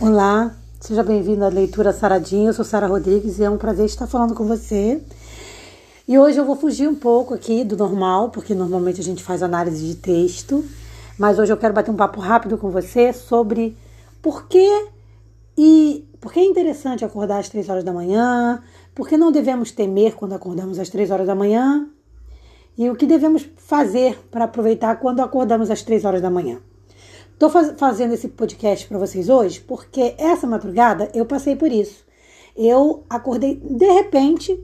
Olá, seja bem-vindo à leitura Saradinha. Eu sou Sara Rodrigues e é um prazer estar falando com você. E hoje eu vou fugir um pouco aqui do normal, porque normalmente a gente faz análise de texto, mas hoje eu quero bater um papo rápido com você sobre por que e por que é interessante acordar às três horas da manhã, por que não devemos temer quando acordamos às três horas da manhã e o que devemos fazer para aproveitar quando acordamos às três horas da manhã. Estou faz fazendo esse podcast para vocês hoje porque essa madrugada eu passei por isso. Eu acordei de repente,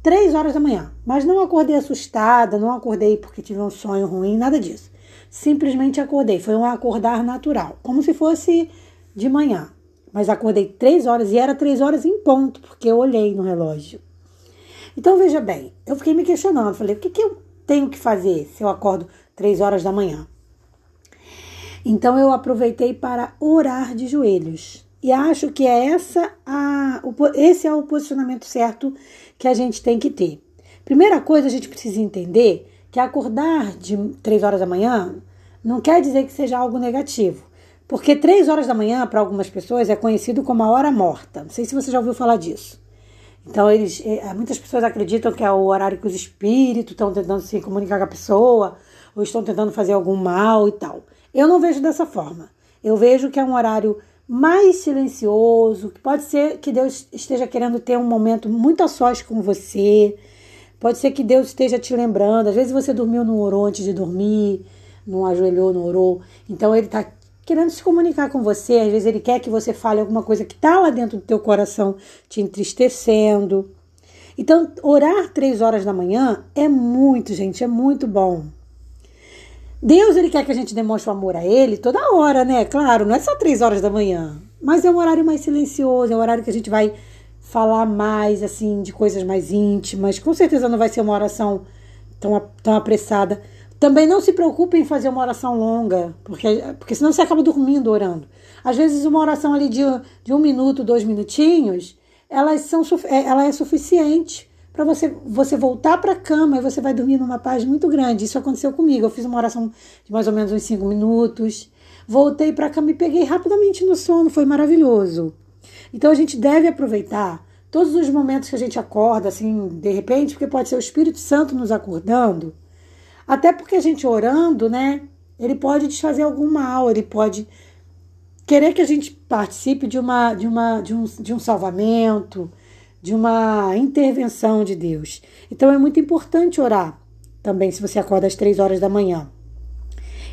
três horas da manhã, mas não acordei assustada, não acordei porque tive um sonho ruim, nada disso. Simplesmente acordei, foi um acordar natural, como se fosse de manhã. Mas acordei três horas e era três horas em ponto, porque eu olhei no relógio. Então veja bem, eu fiquei me questionando, falei, o que, que eu tenho que fazer se eu acordo três horas da manhã? Então eu aproveitei para orar de joelhos. E acho que é essa a, esse é o posicionamento certo que a gente tem que ter. Primeira coisa, a gente precisa entender que acordar de três horas da manhã não quer dizer que seja algo negativo. Porque três horas da manhã, para algumas pessoas, é conhecido como a hora morta. Não sei se você já ouviu falar disso. Então, eles, eh, muitas pessoas acreditam que é o horário que os espíritos estão tentando se comunicar com a pessoa, ou estão tentando fazer algum mal e tal. Eu não vejo dessa forma. Eu vejo que é um horário mais silencioso, que pode ser que Deus esteja querendo ter um momento muito a sós com você. Pode ser que Deus esteja te lembrando. Às vezes você dormiu, não orou antes de dormir, não ajoelhou, não orou. Então ele está querendo se comunicar com você. Às vezes ele quer que você fale alguma coisa que está lá dentro do teu coração te entristecendo. Então, orar três horas da manhã é muito, gente, é muito bom. Deus ele quer que a gente demonstre o amor a Ele toda hora, né? Claro, não é só três horas da manhã, mas é um horário mais silencioso, é um horário que a gente vai falar mais assim de coisas mais íntimas. Com certeza não vai ser uma oração tão, tão apressada. Também não se preocupe em fazer uma oração longa, porque, porque senão você acaba dormindo orando. Às vezes uma oração ali de, de um minuto, dois minutinhos, elas são, é, ela é suficiente para você, você voltar para a cama e você vai dormir numa paz muito grande. Isso aconteceu comigo. Eu fiz uma oração de mais ou menos uns cinco minutos, voltei para a cama e peguei rapidamente no sono. Foi maravilhoso. Então a gente deve aproveitar todos os momentos que a gente acorda, assim, de repente, porque pode ser o Espírito Santo nos acordando, até porque a gente orando, né? Ele pode desfazer algum mal, ele pode querer que a gente participe de uma de uma de um, de um salvamento, de uma intervenção de Deus. Então é muito importante orar também se você acorda às três horas da manhã.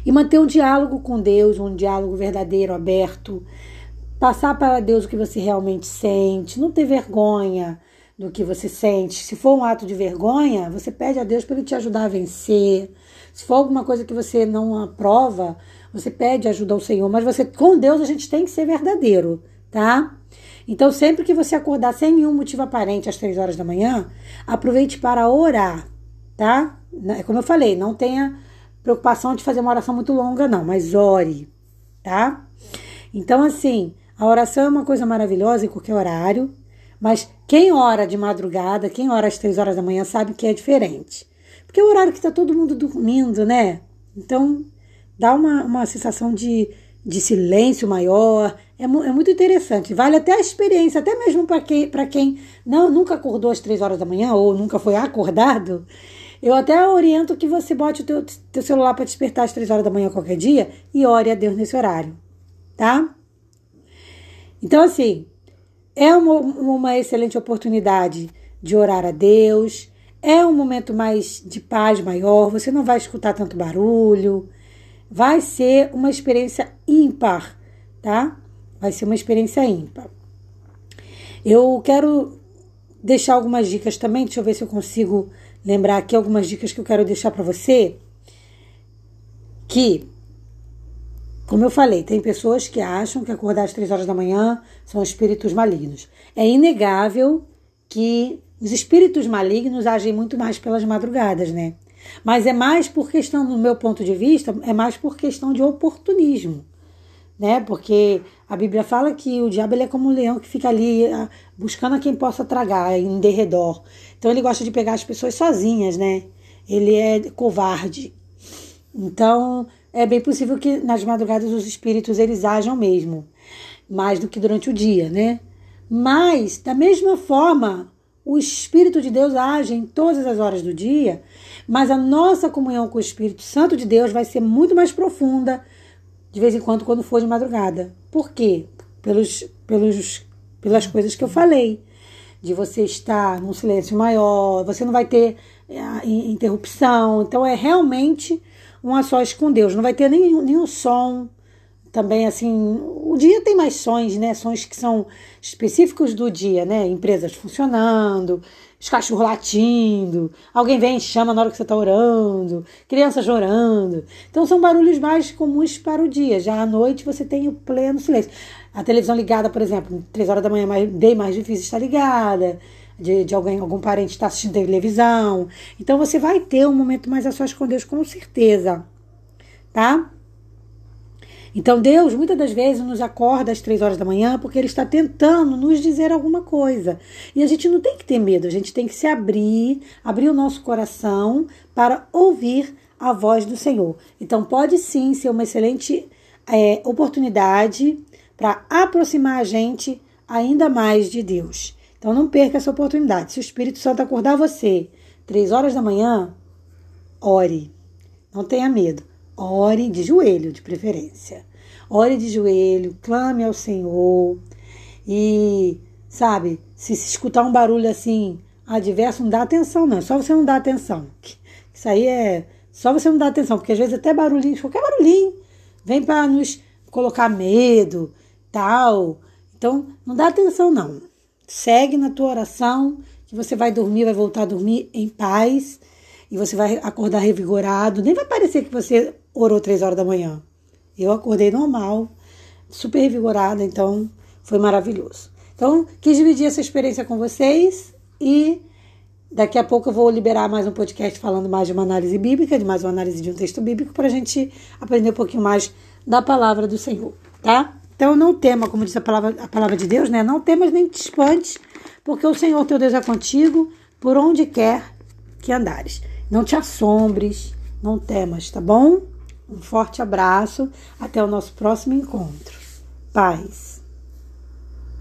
E manter um diálogo com Deus, um diálogo verdadeiro, aberto. Passar para Deus o que você realmente sente, não ter vergonha do que você sente. Se for um ato de vergonha, você pede a Deus para ele te ajudar a vencer. Se for alguma coisa que você não aprova, você pede ajuda ao Senhor. Mas você, com Deus, a gente tem que ser verdadeiro, tá? Então, sempre que você acordar sem nenhum motivo aparente às três horas da manhã, aproveite para orar, tá? É como eu falei, não tenha preocupação de fazer uma oração muito longa, não, mas ore, tá? Então, assim, a oração é uma coisa maravilhosa em qualquer horário, mas quem ora de madrugada, quem ora às três horas da manhã, sabe que é diferente. Porque é o horário que está todo mundo dormindo, né? Então, dá uma, uma sensação de, de silêncio maior, é, é, muito interessante. Vale até a experiência, até mesmo para quem, quem não, nunca acordou às três horas da manhã ou nunca foi acordado. Eu até oriento que você bote o teu, teu celular para despertar às três horas da manhã qualquer dia e ore a Deus nesse horário, tá? Então, assim, é uma, uma excelente oportunidade de orar a Deus, é um momento mais de paz maior, você não vai escutar tanto barulho, vai ser uma experiência ímpar, tá? Vai ser uma experiência ímpar. Eu quero deixar algumas dicas também, deixa eu ver se eu consigo lembrar aqui algumas dicas que eu quero deixar para você. Que, como eu falei, tem pessoas que acham que acordar às três horas da manhã são espíritos malignos. É inegável que os espíritos malignos agem muito mais pelas madrugadas, né? Mas é mais por questão, do meu ponto de vista, é mais por questão de oportunismo né? Porque a Bíblia fala que o diabo ele é como um leão que fica ali ah, buscando a quem possa tragar em derredor. Então ele gosta de pegar as pessoas sozinhas, né? Ele é covarde. Então é bem possível que nas madrugadas os espíritos eles ajam mesmo. mais do que durante o dia, né? Mas, da mesma forma, o Espírito de Deus age em todas as horas do dia, mas a nossa comunhão com o Espírito Santo de Deus vai ser muito mais profunda de vez em quando quando for de madrugada. Por quê? Pelos, pelos, pelas coisas que eu falei. De você estar num silêncio maior, você não vai ter é, interrupção. Então é realmente um a sós com Deus. Não vai ter nenhum, nenhum som. Também, assim, o dia tem mais sons, né? Sons que são específicos do dia, né? Empresas funcionando, os cachorros latindo, alguém vem e chama na hora que você está orando, criança chorando. Então são barulhos mais comuns para o dia. Já à noite você tem o pleno silêncio. A televisão ligada, por exemplo, três horas da manhã é bem mais difícil estar ligada de, de alguém, algum parente está assistindo televisão. Então você vai ter um momento mais a sós com Deus, com certeza. Tá? Então Deus muitas das vezes nos acorda às três horas da manhã porque Ele está tentando nos dizer alguma coisa. E a gente não tem que ter medo, a gente tem que se abrir, abrir o nosso coração para ouvir a voz do Senhor. Então pode sim ser uma excelente é, oportunidade para aproximar a gente ainda mais de Deus. Então não perca essa oportunidade. Se o Espírito Santo acordar você três horas da manhã, ore. Não tenha medo. Ore de joelho, de preferência. Ore de joelho, clame ao Senhor. E, sabe, se se escutar um barulho assim adverso, não dá atenção, não. É só você não dar atenção. Isso aí é só você não dar atenção, porque às vezes até barulhinho, qualquer barulhinho, vem para nos colocar medo, tal. Então, não dá atenção, não. Segue na tua oração, que você vai dormir, vai voltar a dormir em paz e você vai acordar revigorado. Nem vai parecer que você orou três horas da manhã. Eu acordei normal, super revigorada, então foi maravilhoso. Então, quis dividir essa experiência com vocês e daqui a pouco eu vou liberar mais um podcast falando mais de uma análise bíblica, de mais uma análise de um texto bíblico, para a gente aprender um pouquinho mais da palavra do Senhor, tá? Então não tema, como diz a palavra, a palavra de Deus, né? Não temas nem te espantes, porque o Senhor teu Deus é contigo por onde quer que andares. Não te assombres, não temas, tá bom? Um forte abraço, até o nosso próximo encontro. Paz.